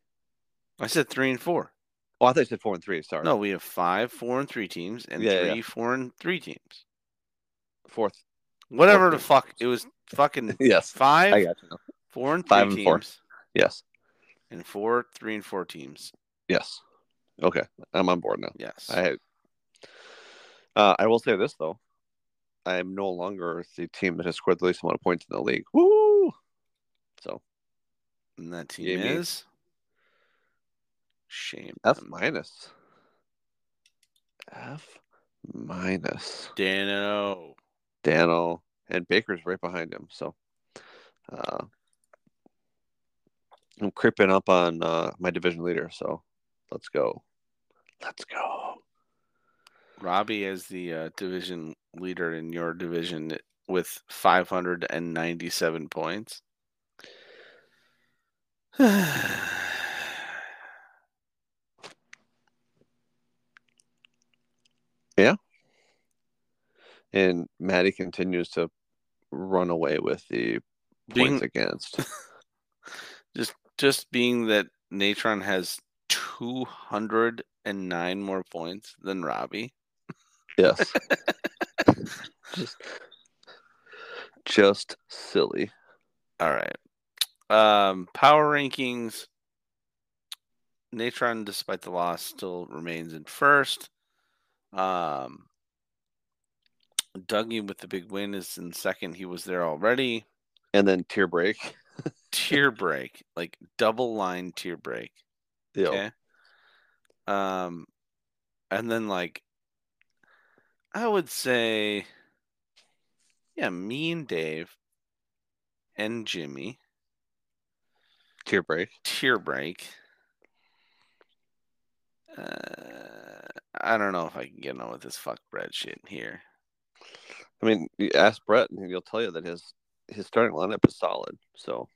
I said three and four. Oh, I thought you said four and three. Sorry. No, we have five, four and three teams, and Yeah, three, yeah. four and three teams. fourth. Whatever the team. fuck. It was fucking (laughs) Yes, five, I got you. Four and three Five and teams, four. Yes, and four, three and four teams. yes. Okay, I'm on board now. Yes. I uh, I will say this though, I am no longer the team that has scored the least amount of points in the league. Woo! So and that team Yay me. is shame. F them. minus. F minus. Dano. Dano and Baker's right behind him. So uh, I'm creeping up on uh, my division leader. So let's go. Let's go. Robbie is the uh, division leader in your division with 597 points. (sighs) And Maddie continues to run away with the Being- points against. (laughs) just just being that Natron has 209 more points than Robbie. yes. (laughs) just, just silly. All right. Um, power rankings. Natron, despite the loss, still remains in first. Um, Dougie with the big win is in second. He was there already. And then tear break. (laughs) Tier break, like double line tier break. Yeah. Okay. Um, and then like, I would say, yeah, me and Dave and Jimmy tear break. Tear break. Uh, I don't know if I can get on with this fuck Brett shit here. I mean, you ask Brett, and he'll tell you that his his starting lineup is solid. So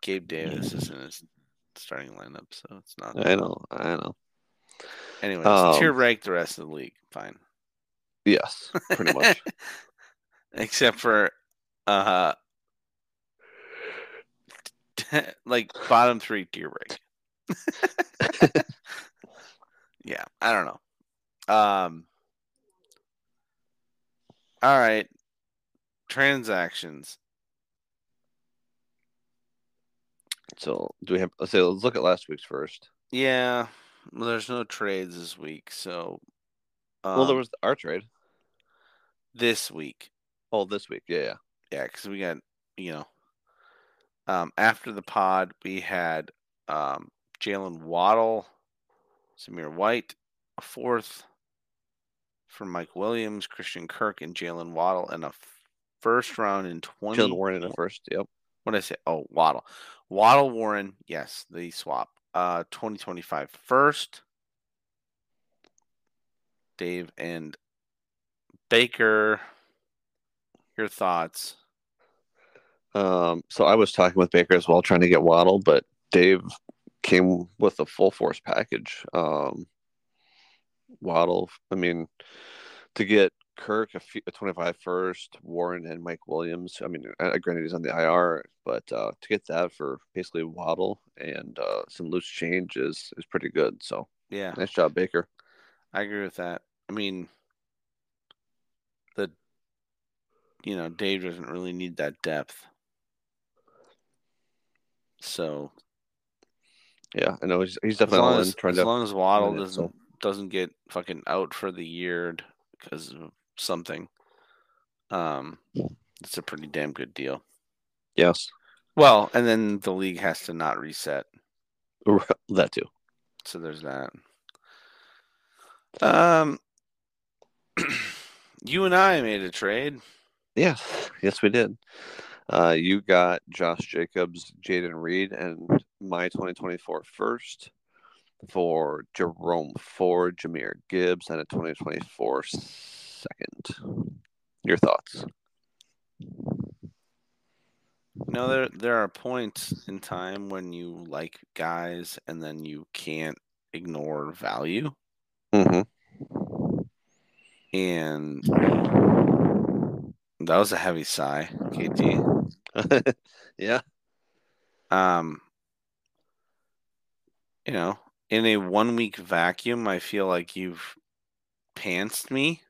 Gabe Davis is in his starting lineup, so it's not. I know, I know. Anyway, Um, tier rank the rest of the league. Fine. Yes, pretty much. (laughs) Except for uh (laughs) like bottom three tier break. (laughs) yeah, I don't know. Um all right. Transactions. so do we have? Let's say let's look at last week's first. Yeah. Well, there's no trades this week, so um, well, there was our trade. this week. Oh, this week, yeah, yeah. Yeah, because we got you know, um, after the pod we had um, Jalen Waddle, Zamir White, a fourth from Mike Williams, Christian Kirk, and Jalen Waddle, and a first round in twenty. Jalen Warren in the first. Yep. What did I say? Oh, Waddle, Waddle Warren. Yes, the swap. Uh, twenty twenty five first. Dave and Baker. Your thoughts? Um, so I was talking with Baker as well, trying to get Waddle, but Dave came with a full force package. Um, Waddle, I mean, to get Kirk a, few, a 25 first, Warren and Mike Williams. I mean, granted he's on the IR, but uh, to get that for basically Waddle and uh, some loose change is is pretty good. So Yeah. nice job, Baker. I agree with that. I mean, the you know Dave doesn't really need that depth, so Yeah, I know he's, he's definitely all as, in trying as to. long as Waddle doesn't so. doesn't get fucking out for the year because of something, um, it's a pretty damn good deal. Yes, Well, and then the league has to not reset, (laughs) that too. so there's that. Um, (clears throat) you and I made a trade. Yes, yes, we did. Uh, you got Josh Jacobs, Jayden Reed, and my 2024 first for Jerome Ford, Jahmyr Gibbs, and a 2024 second. Your thoughts? You know, there there are points in time when you like guys and then you can't ignore value. Mm-hmm. And that was a heavy sigh, KT. (laughs) yeah. Um you know, in a one week vacuum, I feel like you've pantsed me.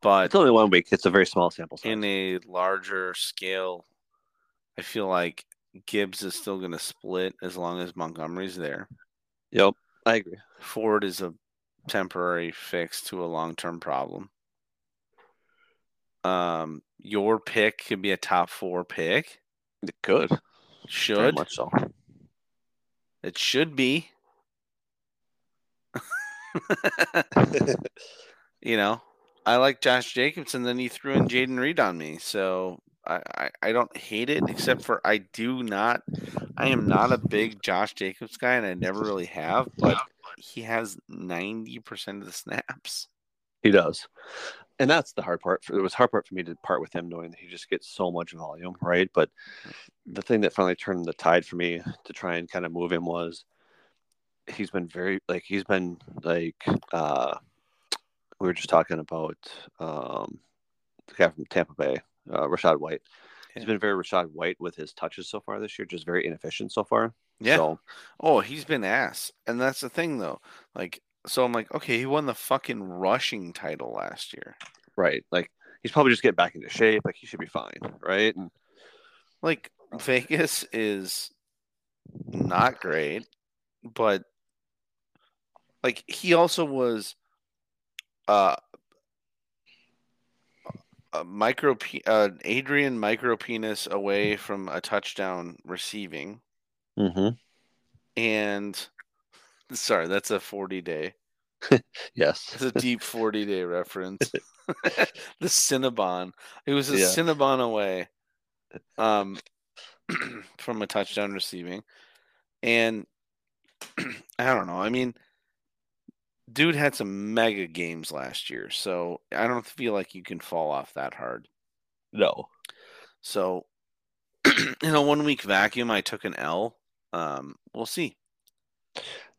But It's only one week. It's a very small sample size. in a larger scale, I feel like Gibbs is still going to split as long as Montgomery's there. Yep, I agree. Ford is a temporary fix to a long term problem. Um, your pick could be a top four pick. It could. Very Should much so. it should be? (laughs) (laughs) you know, I like Josh Jacobs, and then he threw in Jayden Reed on me. So I, I, I don't hate it, except for I do not. I am not a big Josh Jacobs guy, and I never really have. But he has ninety percent of the snaps. He does. And that's the hard part. For, it was hard part for me to part with him, knowing that he just gets so much volume, right? But the thing that finally turned the tide for me to try and kind of move him was he's been very like he's been like uh we were just talking about um the guy from Tampa Bay, uh, Rashad White. He's been very Rashad White with his touches so far this year, just very inefficient so far. Yeah. So Oh, he's been ass, and that's the thing, though. Like, so I'm like, okay, he won the fucking rushing title last year. right, like he's probably just getting back into shape. Like he should be fine, right? And Like Vegas is not great, but like he also was uh a micro uh, Adrian micro penis away from a touchdown receiving mm-hmm. and sorry that's a 40 day. (laughs) Yes, it's a deep 40 day reference. (laughs) (laughs) The Cinnabon. It was a Yeah. Cinnabon away um (clears throat) from a touchdown receiving. And (clears throat) I don't know I mean dude had some mega games last year so I don't feel like you can fall off that hard. No, So (clears throat) in a one week vacuum, I took an L. Um, we'll see.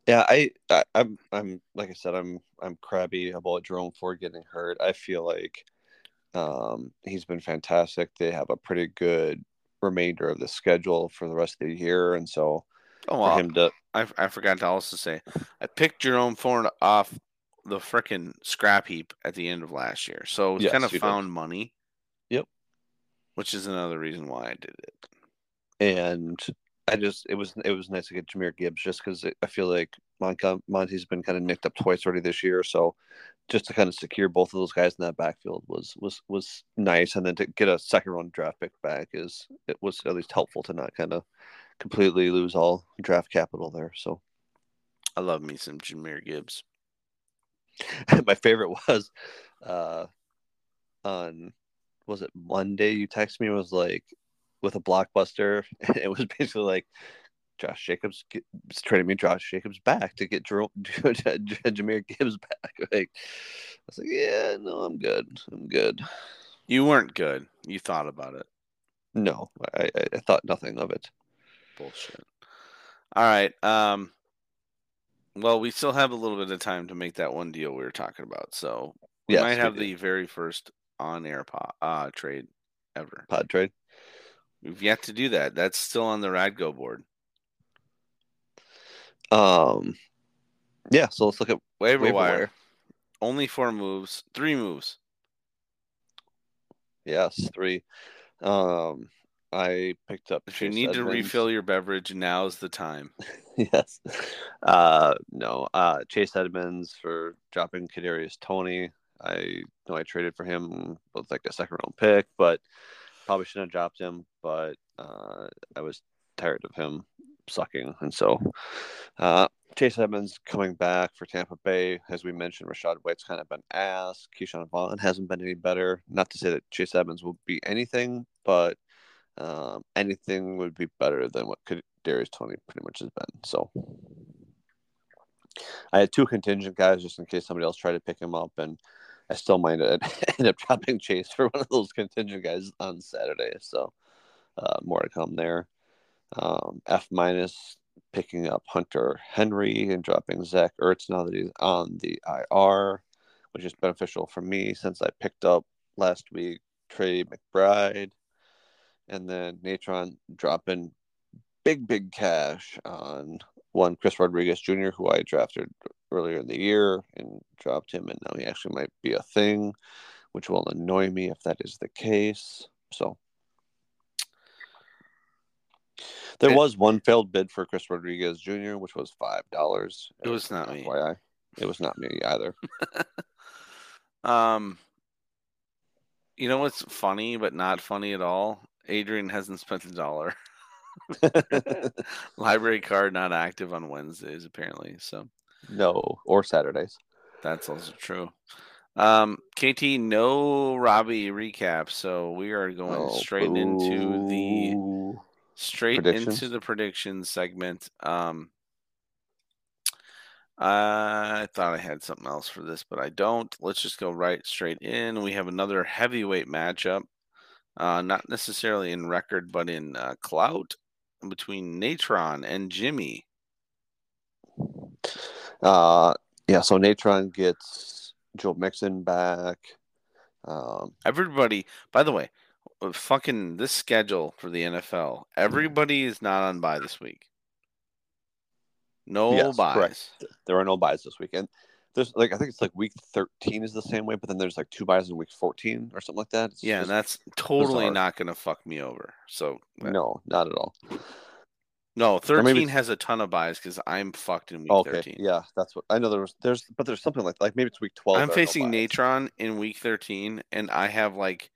Yeah, I, I I'm I'm like I said, I'm I'm crabby about Jerome Ford getting hurt. I feel like um he's been fantastic. They have a pretty good remainder of the schedule for the rest of the year, and so Oh, him to I, I forgot to also say I picked Jerome Ford off the frickin' scrap heap at the end of last year, so Yes, kind of you did. found money. Yep. Which is another reason why I did it. and I just it was it was nice to get Jahmyr Gibbs just because I feel like Monca, Monty's been kind of nicked up twice already this year, so just to kind of secure both of those guys in that backfield was was was nice, and then to get a second round draft pick back is it was at least helpful to not kind of completely lose all draft capital there. So I love me some Jahmyr Gibbs. (laughs) my favorite was uh on was it Monday you texted me was like with a blockbuster (laughs) it was basically like Josh Jacobs is trading me Josh Jacobs back to get (laughs) Jahmyr Gibbs back. (laughs) Like I was like, yeah, no, I'm good. I'm good. You weren't good. You thought about it. No, I, I, thought nothing of it. Bullshit. All right. Um. Well, we still have a little bit of time to make that one deal we were talking about, so we Yes, might have do. the very first on-air po- uh, trade ever. pod trade. We've yet to do that. That's still on the Radgo board. Um, yeah. So let's look at Waiver, waiver wire. wire. Only four moves. Three moves. Yes, three. Um, I picked up. If you Chase need to refill your beverage, now's the time. (laughs) yes. Uh, no. Uh, Chase Edmonds for dropping Kadarius Toney. I know I traded for him with like a second round pick, but probably shouldn't have dropped him. But uh, I was tired of him sucking, and so uh, Chase Edmonds coming back for Tampa Bay. As we mentioned, Rashad White's kind of been ass. Ke'Shawn Vaughn hasn't been any better. Not to say that Chase Edmonds will be anything, but um, anything would be better than what could Darius Tony pretty much has been. So I had two contingent guys just in case somebody else tried to pick him up, and I still might ended (laughs) up dropping Chase for one of those contingent guys on Saturday. So uh, more to come there. Um, F minus picking up Hunter Henry and dropping Zach Ertz now that he's on the IR, which is beneficial for me since I picked up last week Trey McBride and then Natron dropping big, big cash on one Chris Rodriguez Jr., who I drafted earlier in the year and dropped him, and now he actually might be a thing, which will annoy me if that is the case. So there was one failed bid for Chris Rodriguez Jr., which was five dollars. It was not me. FYI. It was not me either. (laughs) Um, you know what's funny but not funny at all? Adrian hasn't spent a dollar. (laughs) (laughs) Library card not active on Wednesdays apparently, so no, or Saturdays. that's also true. Um, KT, no Robbie recap, so we are going Oh, straight into the straight into the prediction segment. Um, I thought I had something else for this, but I don't. Let's just go right straight in. We have another heavyweight matchup, uh, not necessarily in record, but in uh, clout between Natron and Jimmy. Uh, yeah. So Natron gets Joe Mixon back. Um, Everybody, by the way, uh, fucking this schedule for the NFL, everybody is not on bye this week. No Yes, byes. correct. there are no byes this weekend. There's like I think it's like week 13 is the same way, but then there's like two byes in week 14 or something like that. It's Yeah, just- and that's totally bizarre. not going to fuck me over. So no, not at all. No, thirteen it's- has a ton of byes because I'm fucked in week Okay, thirteen. yeah, that's what I know. There was there's but there's something like like maybe it's week 12. I'm are no facing. Natron in week thirteen, and I have like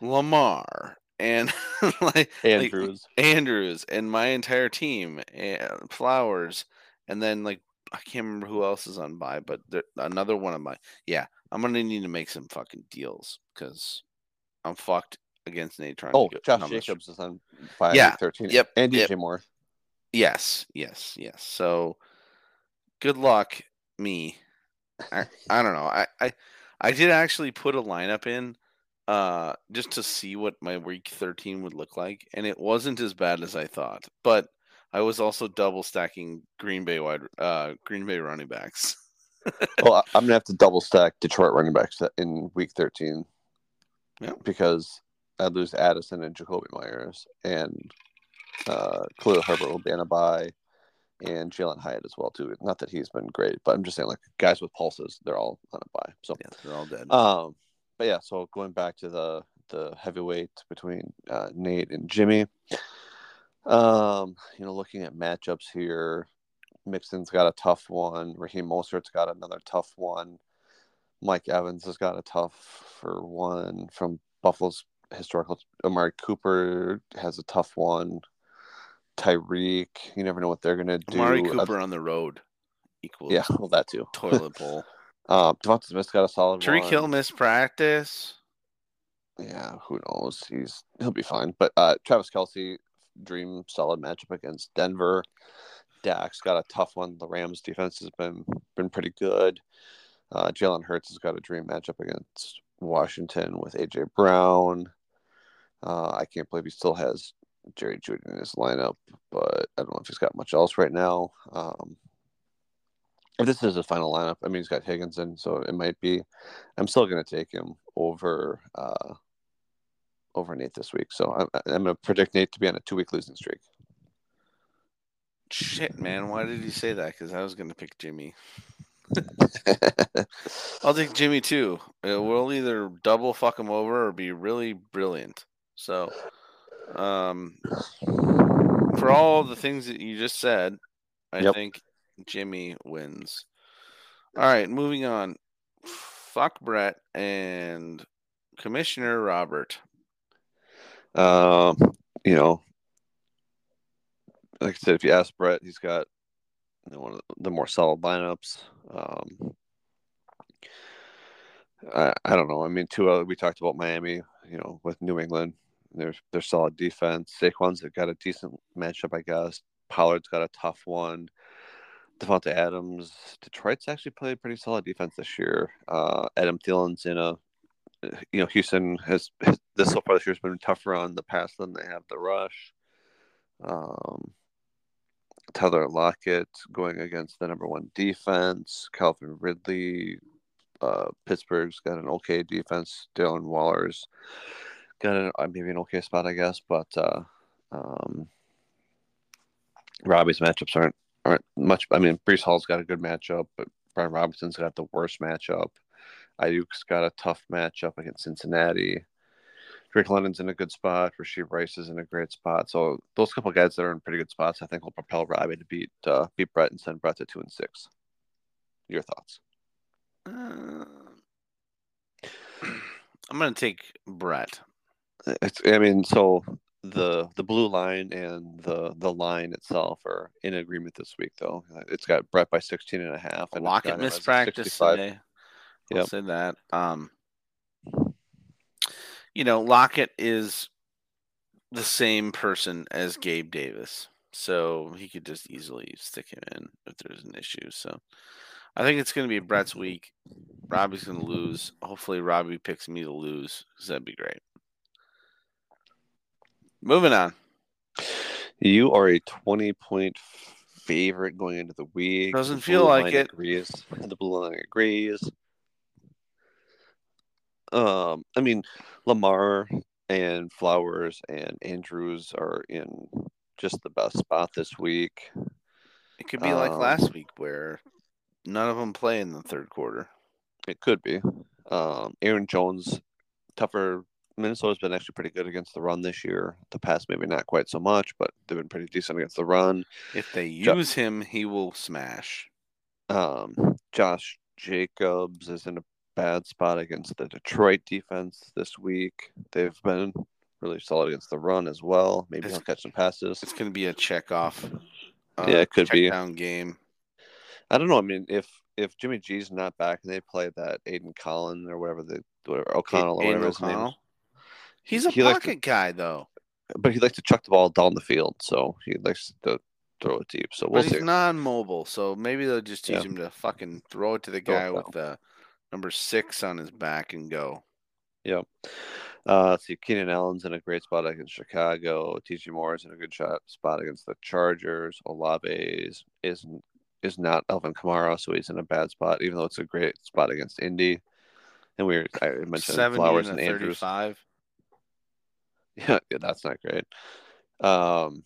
Lamar and (laughs) like like, Andrews. Andrews and my entire team, and Flowers, and then like I can't remember who else is on bye, but there, another one of my yeah, I'm gonna need to make some fucking deals because I'm fucked against Natron. Oh, Josh numbers. Jacobs is on bye Yeah, 13. yep, and DJ yep. Moore. Yes, yes, yes. So good luck, me. I, I don't know. I, I I did actually put a lineup in uh just to see what my week 13 would look like and it wasn't as bad as I thought. But I was also double stacking Green Bay wide uh Green Bay running backs. (laughs) well, I'm gonna have to double stack Detroit running backs in week 13. Yeah. Because I lose Addison and Jakobi Meyers, and uh, Khalil Herbert will be on a bye, and Jalin Hyatt as well too. Not that he's been great, but I'm just saying like guys with pulses, they're all on a bye. So, Yes, they're all dead. um, but yeah, so going back to the the heavyweight between uh, Nate and Jimmy. Um, you know, looking at matchups here, Mixon's got a tough one. Raheem Mostert's got another tough one. Mike Evans has got a tough for one from Buffalo's historical. Amari Cooper has a tough one. Tyreek, you never know what they're gonna do. Amari Uh, Cooper on the road equals yeah, well that too. (laughs) toilet bowl. Um, Devonta Smith's got a solid Tyreek one. Hill missed practice. Yeah, who knows? He's he'll be fine. But uh, Travis Kelce, dream solid matchup against Denver. Dak's got a tough one. The Rams defense has been been pretty good. Uh, Jalen Hurts has got a dream matchup against Washington with AJ Brown. Uh, I can't believe he still has Jerry Jeudy in his lineup, but I don't know if he's got much else right now. Um, if this is his final lineup, I mean, he's got Higgins in, so it might be. I'm still going to take him over uh, over Nate this week. So I'm, I'm going to predict Nate to be on a two week losing streak. Shit, man. Why did you say that? Because I was going to pick Jimmy. I'll take Jimmy too. Uh, We'll either double fuck him over or be really brilliant. So, um, for all the things that you just said, I Yep. think Jimmy wins. All right, moving on. Fuck Brett and Commissioner Robert. um, you know, like I said, if you ask Brett, he's got one of the more solid lineups. Um, I, I don't know. I mean, two other, we talked about Miami, you know, with New England. There's their solid defense. Saquon's got a decent matchup, I guess. Pollard's got a tough one. Davante Adams, Detroit's actually played pretty solid defense this year. Uh, Adam Thielen's in a, you know, Houston has this so far this year has been tougher on the pass than they have the rush. Um, Tyler Lockett going against the number one defense. Calvin Ridley, uh, Pittsburgh's got an okay defense. Darren Waller's got an, uh, maybe an okay spot, I guess, but uh, um, Robbie's matchups aren't aren't much. I mean, Breece Hall's got a good matchup, but Brian Robinson's got the worst matchup. Aiyuk's got a tough matchup against Cincinnati. Drake London's in a good spot. Rashee Rice is in a great spot. So those couple guys that are in pretty good spots, I think, will propel Robbie to beat uh, beat Brett and send Brett to two and six. Your thoughts? Uh, (clears throat) I'm going to take Brett. It's, I mean, so the the blue line and the the line itself are in agreement this week, though. It's got Brett by 16 and a half. And Lockett missed practice today. I'll yep. say that. Um, you know, Lockett is the same person as Gabe Davis. So he could just easily stick him in if there's an issue. So I think it's going to be Brett's week. Robbie's going to lose. Hopefully, Robbie picks me to lose because that'd be great. Moving on. You are a 20 point favorite going into the week. Doesn't feel like it. Agrees. The blue line agrees. Um, I mean, Lamar and Flowers and Andrews are in just the best spot this week. It could be um, like last week where none of them play in the third quarter. It could be. Um, Aaron Jones, tougher. Minnesota's been actually pretty good against the run this year. The pass, maybe not quite so much, but they've been pretty decent against the run. If they use jo- him, he will smash. Um, Josh Jacobs is in a bad spot against the Detroit defense this week. They've been really solid against the run as well. Maybe it's, he'll catch some passes. It's going to be a check off. Uh, yeah, it could be down game. I don't know. I mean, if if Jimmy G's not back and they play that Aiden Collin or whatever the whatever O'Connell or whatever his name, he's a he pocket to, guy though. But he likes to chuck the ball down the field, so he likes to throw it deep. So we'll but see. He's non-mobile, so maybe they'll just teach yeah. him to fucking throw it to the guy with the number six on his back and go. Yep. Uh, let's see. Keenan Allen's in a great spot against Chicago. DJ Moore's in a good shot spot against the Chargers. Olave is is is not Alvin Kamara, so he's in a bad spot, even though it's a great spot against Indy. And we were, I mentioned Flowers and Andrews. (laughs) Yeah, yeah, that's not great. Um,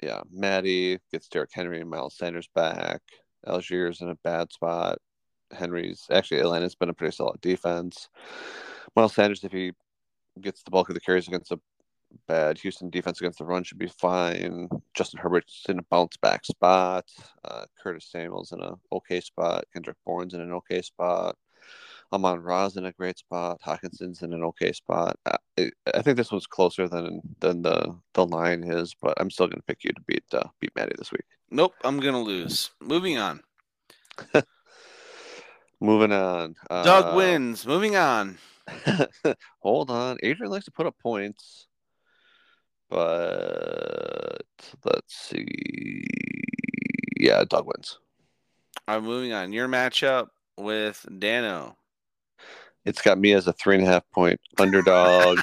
yeah, Maddie gets Derrick Henry and Miles Sanders back. Algiers in a bad spot. Henry's actually Atlanta's been a pretty solid defense. Miles Sanders, if he gets the bulk of the carries against a bad Houston defense against the run, should be fine. Justin Herbert's in a bounce back spot. Uh, Curtis Samuel's in a okay spot. Kendrick Bourne's in an okay spot. Amon Ra's in a great spot. Hockenson's in an okay spot. I, I, think this one's closer than than the the line is, but I'm still going to pick you to beat uh, beat Maddie this week. Nope, I'm going to lose. Moving on. (laughs) Moving on. Doug uh, wins. Moving on. (laughs) hold on. Adrian likes to put up points. But let's see. Yeah, Doug wins. All right, moving on. Your matchup with Dano. It's got me as a three and a half point underdog.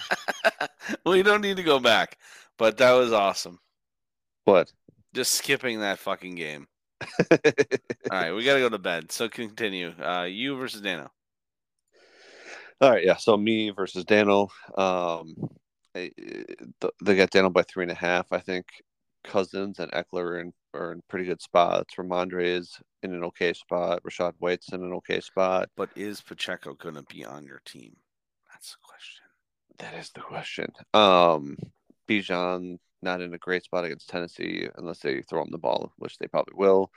(laughs) well, you don't need to go back, but that was awesome. What? Just skipping that fucking game. (laughs) All right, we got to go to bed. So continue. Uh, you versus Dano. All right, yeah. So me versus Dano. Um, they got Dano by three and a half. I think Cousins and Ekeler are in, are in pretty good spots. Rhamondre is in an okay spot. Rashad White's in an okay spot. But is Pacheco going to be on your team? That's the question. That is the question. Um, Bijan not in a great spot against Tennessee unless they throw him the ball, which they probably will.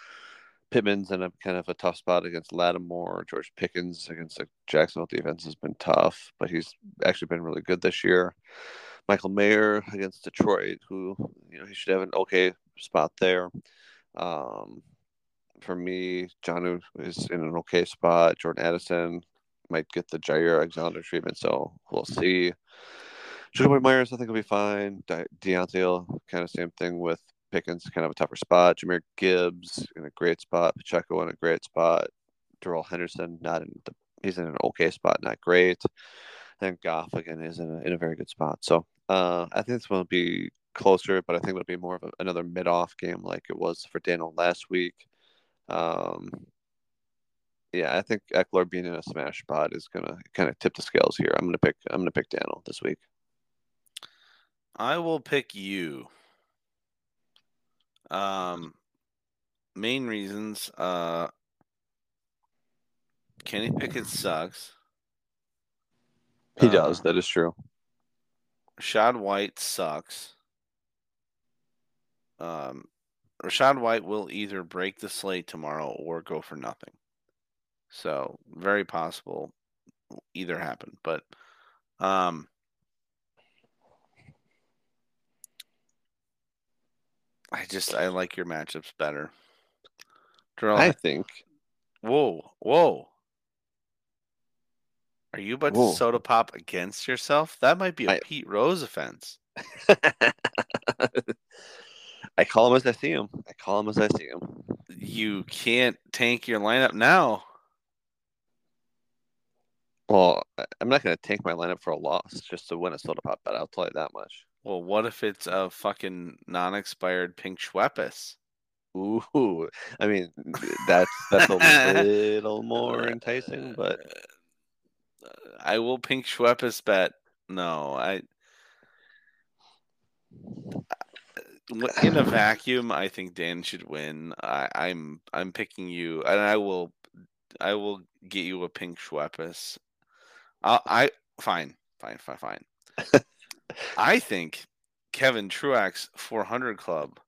Pittman's in a kind of a tough spot against Lattimore. George Pickens against the Jacksonville defense has been tough, but he's actually been really good this year. Michael Mayer against Detroit, who you know he should have an okay spot there. Um, for me, John is in an okay spot. Jordan Addison might get the Jaire Alexander treatment, so we'll see. Jakobi Meyers, I think, will be fine. De- Diontae, kind of same thing with Pickens, kind of a tougher spot. Jahmyr Gibbs in a great spot. Pacheco in a great spot. Darrell Henderson, not in the, he's in an okay spot, not great. And Goff again is in a, in a very good spot. So uh, I think this will be closer, but I think it'll be more of a, another mid-off game like it was for Daniel last week. Um, yeah, I think Ekeler being in a smash spot is gonna kind of tip the scales here. I'm gonna pick I'm gonna pick Daniel this week. I will pick you. Um, main reasons. Uh, Kenny Pickett sucks. He does. Uh, That is true. Rashad White sucks. Um, Rashad White will either break the slate tomorrow or go for nothing. So very possible either happen. But um, I just I like your matchups better. Darrell, I think. whoa, whoa. Are you about Whoa. to soda pop against yourself? That might be a I- Pete Rose offense. (laughs) I call him as I see him. I call him as I see him. You can't tank your lineup now. Well, I'm not going to tank my lineup for a loss just to win a soda pop bet. I'll tell you that much. Well, what if it's a fucking non-expired pink Schweppes? Ooh, I mean that's that's a little more (laughs) enticing, but I will pink Schweppes bet. No, I. In a vacuum, I think Dan should win. I, I'm I'm picking you, and I will I will get you a pink Schweppes. I, I fine, fine, fine, fine. (laughs) I think Kevin Truax 400 Club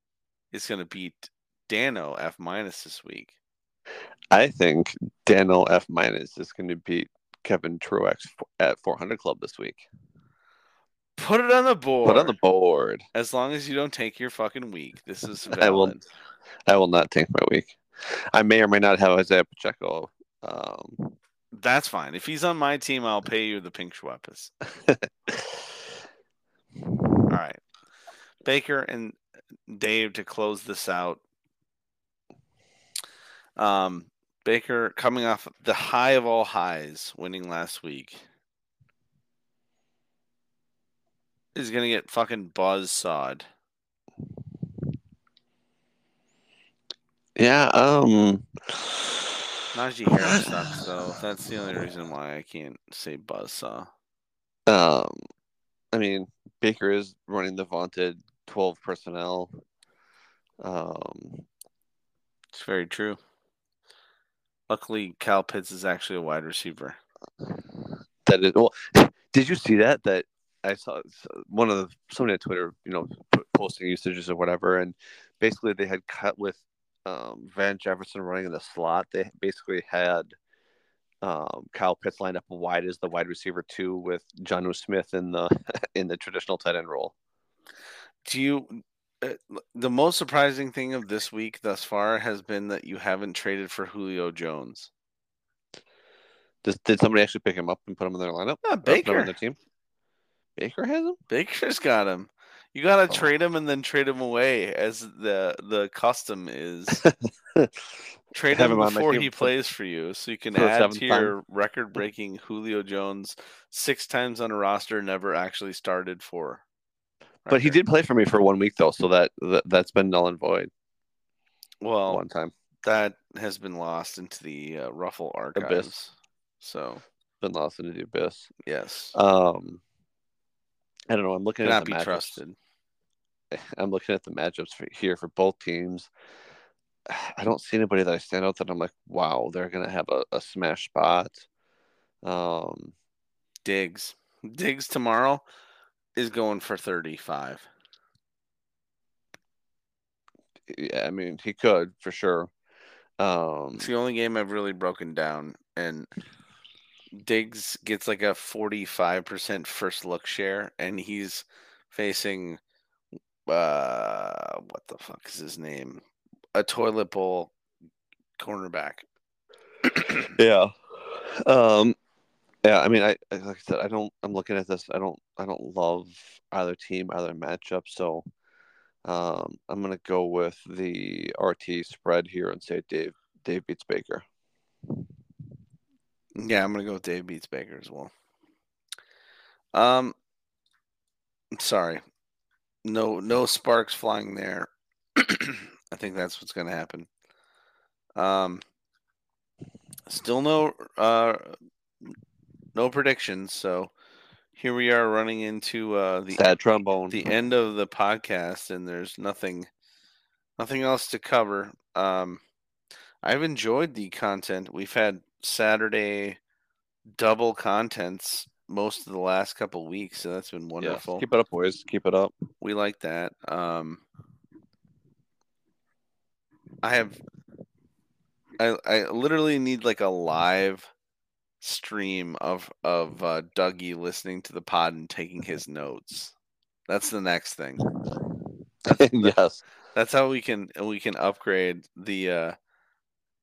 is going to beat Dano F minus this week. I think Daniel F minus is going to beat Kevin Truex at 400 Club this week. Put it on the board. Put on the board. As long as you don't take your fucking week. This is (laughs) I will- I will not take my week. I may or may not have Isaiah Pacheco. Um, That's fine. If he's on my team, I'll pay you the pink Schweppes. (laughs) All right. Baker and Dave to close this out. Um, Baker coming off the high of all highs, winning last week, is gonna get fucking buzz sawed. yeah. Um. Najee Harris sucks though. That's the only reason why I can't say buzz saw. Um. I mean, Baker is running the vaunted 12 personnel. Um. It's very true. Luckily, Kyle Pitts is actually a wide receiver. That is well. (laughs) Did you see that? That I saw one of the somebody on Twitter, you know, posting usages or whatever, and basically they had cut with um, Van Jefferson running in the slot. They basically had um, Kyle Pitts lined up wide as the wide receiver two with Jonnu Smith in the (laughs) in the traditional tight end role. Do you? Uh, the most surprising thing of this week thus far has been that you haven't traded for Julio Jones. Did, did somebody actually pick him up and put him in their lineup? Ah, Or put him Baker. on their team. Baker has him. Baker's got him. You gotta Oh. trade him and then trade him away, as the the custom is. (laughs) Trade him him before he (laughs) plays for you, so you can add to your record-breaking Julio Jones six times on a roster, never actually started for. But he did play for me for one week though, so that, that that's been null and void Well, one time. that has been lost into the uh, Ruffle archives. So Been lost into the abyss. yes, Um, I don't know. I'm looking cannot at the be matchups. trusted. (sighs) I'm looking at the matchups for, here for both teams. (sighs) I don't see anybody that I stand out that I'm like, wow, they're gonna have a, a smash spot. Um, Diggs, Diggs tomorrow is going for thirty-five. yeah, I mean, he could for sure. Um, It's the only game I've really broken down, and Diggs gets like a forty-five percent first look share, and he's facing uh, what the fuck is his name? A toilet bowl cornerback. (clears throat) yeah. Um, yeah. I mean, I I- like I said, I don't. I'm looking at this. I don't. I don't love either team, either matchup. So, um, I'm gonna go with the RT spread here and say Dave. Dave beats Baker. Yeah, I'm gonna go with Dave beats Baker as well. Um, sorry, no, no sparks flying there. (clears throat) I think that's what's gonna happen. Um, still no, uh, no predictions. So here we are running into uh the Sad trombone. the end of the podcast, and there's nothing, nothing else to cover. Um, I've enjoyed the content. We've had Saturday double contents most of the last couple weeks, so that's been wonderful. Yes. Keep it up, boys. Keep it up. We like that. Um, I have, I I literally need like a live stream of of uh, Dougie listening to the pod and taking his notes. That's the next thing. (laughs) yes. That's how we can we can upgrade the uh,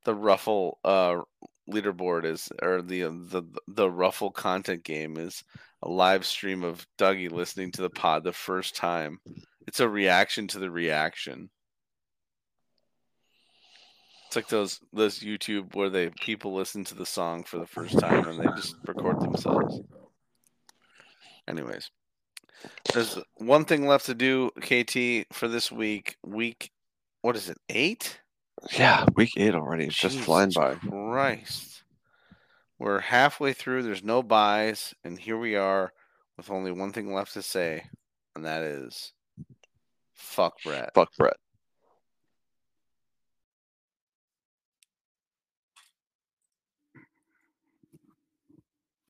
the ruffle uh, leaderboard is or uh, the the the ruffle content game is a live stream of Dougie listening to the pod the first time. It's a reaction to the reaction. It's like those those YouTube where they people listen to the song for the first time and they just record themselves. Anyways, there's one thing left to do, KT, for this week. Week, what is it? Eight? Yeah, week eight already. It's just flying by. Christ. We're halfway through. There's no byes, and here we are with only one thing left to say, and that is fuck Brett. Fuck Brett.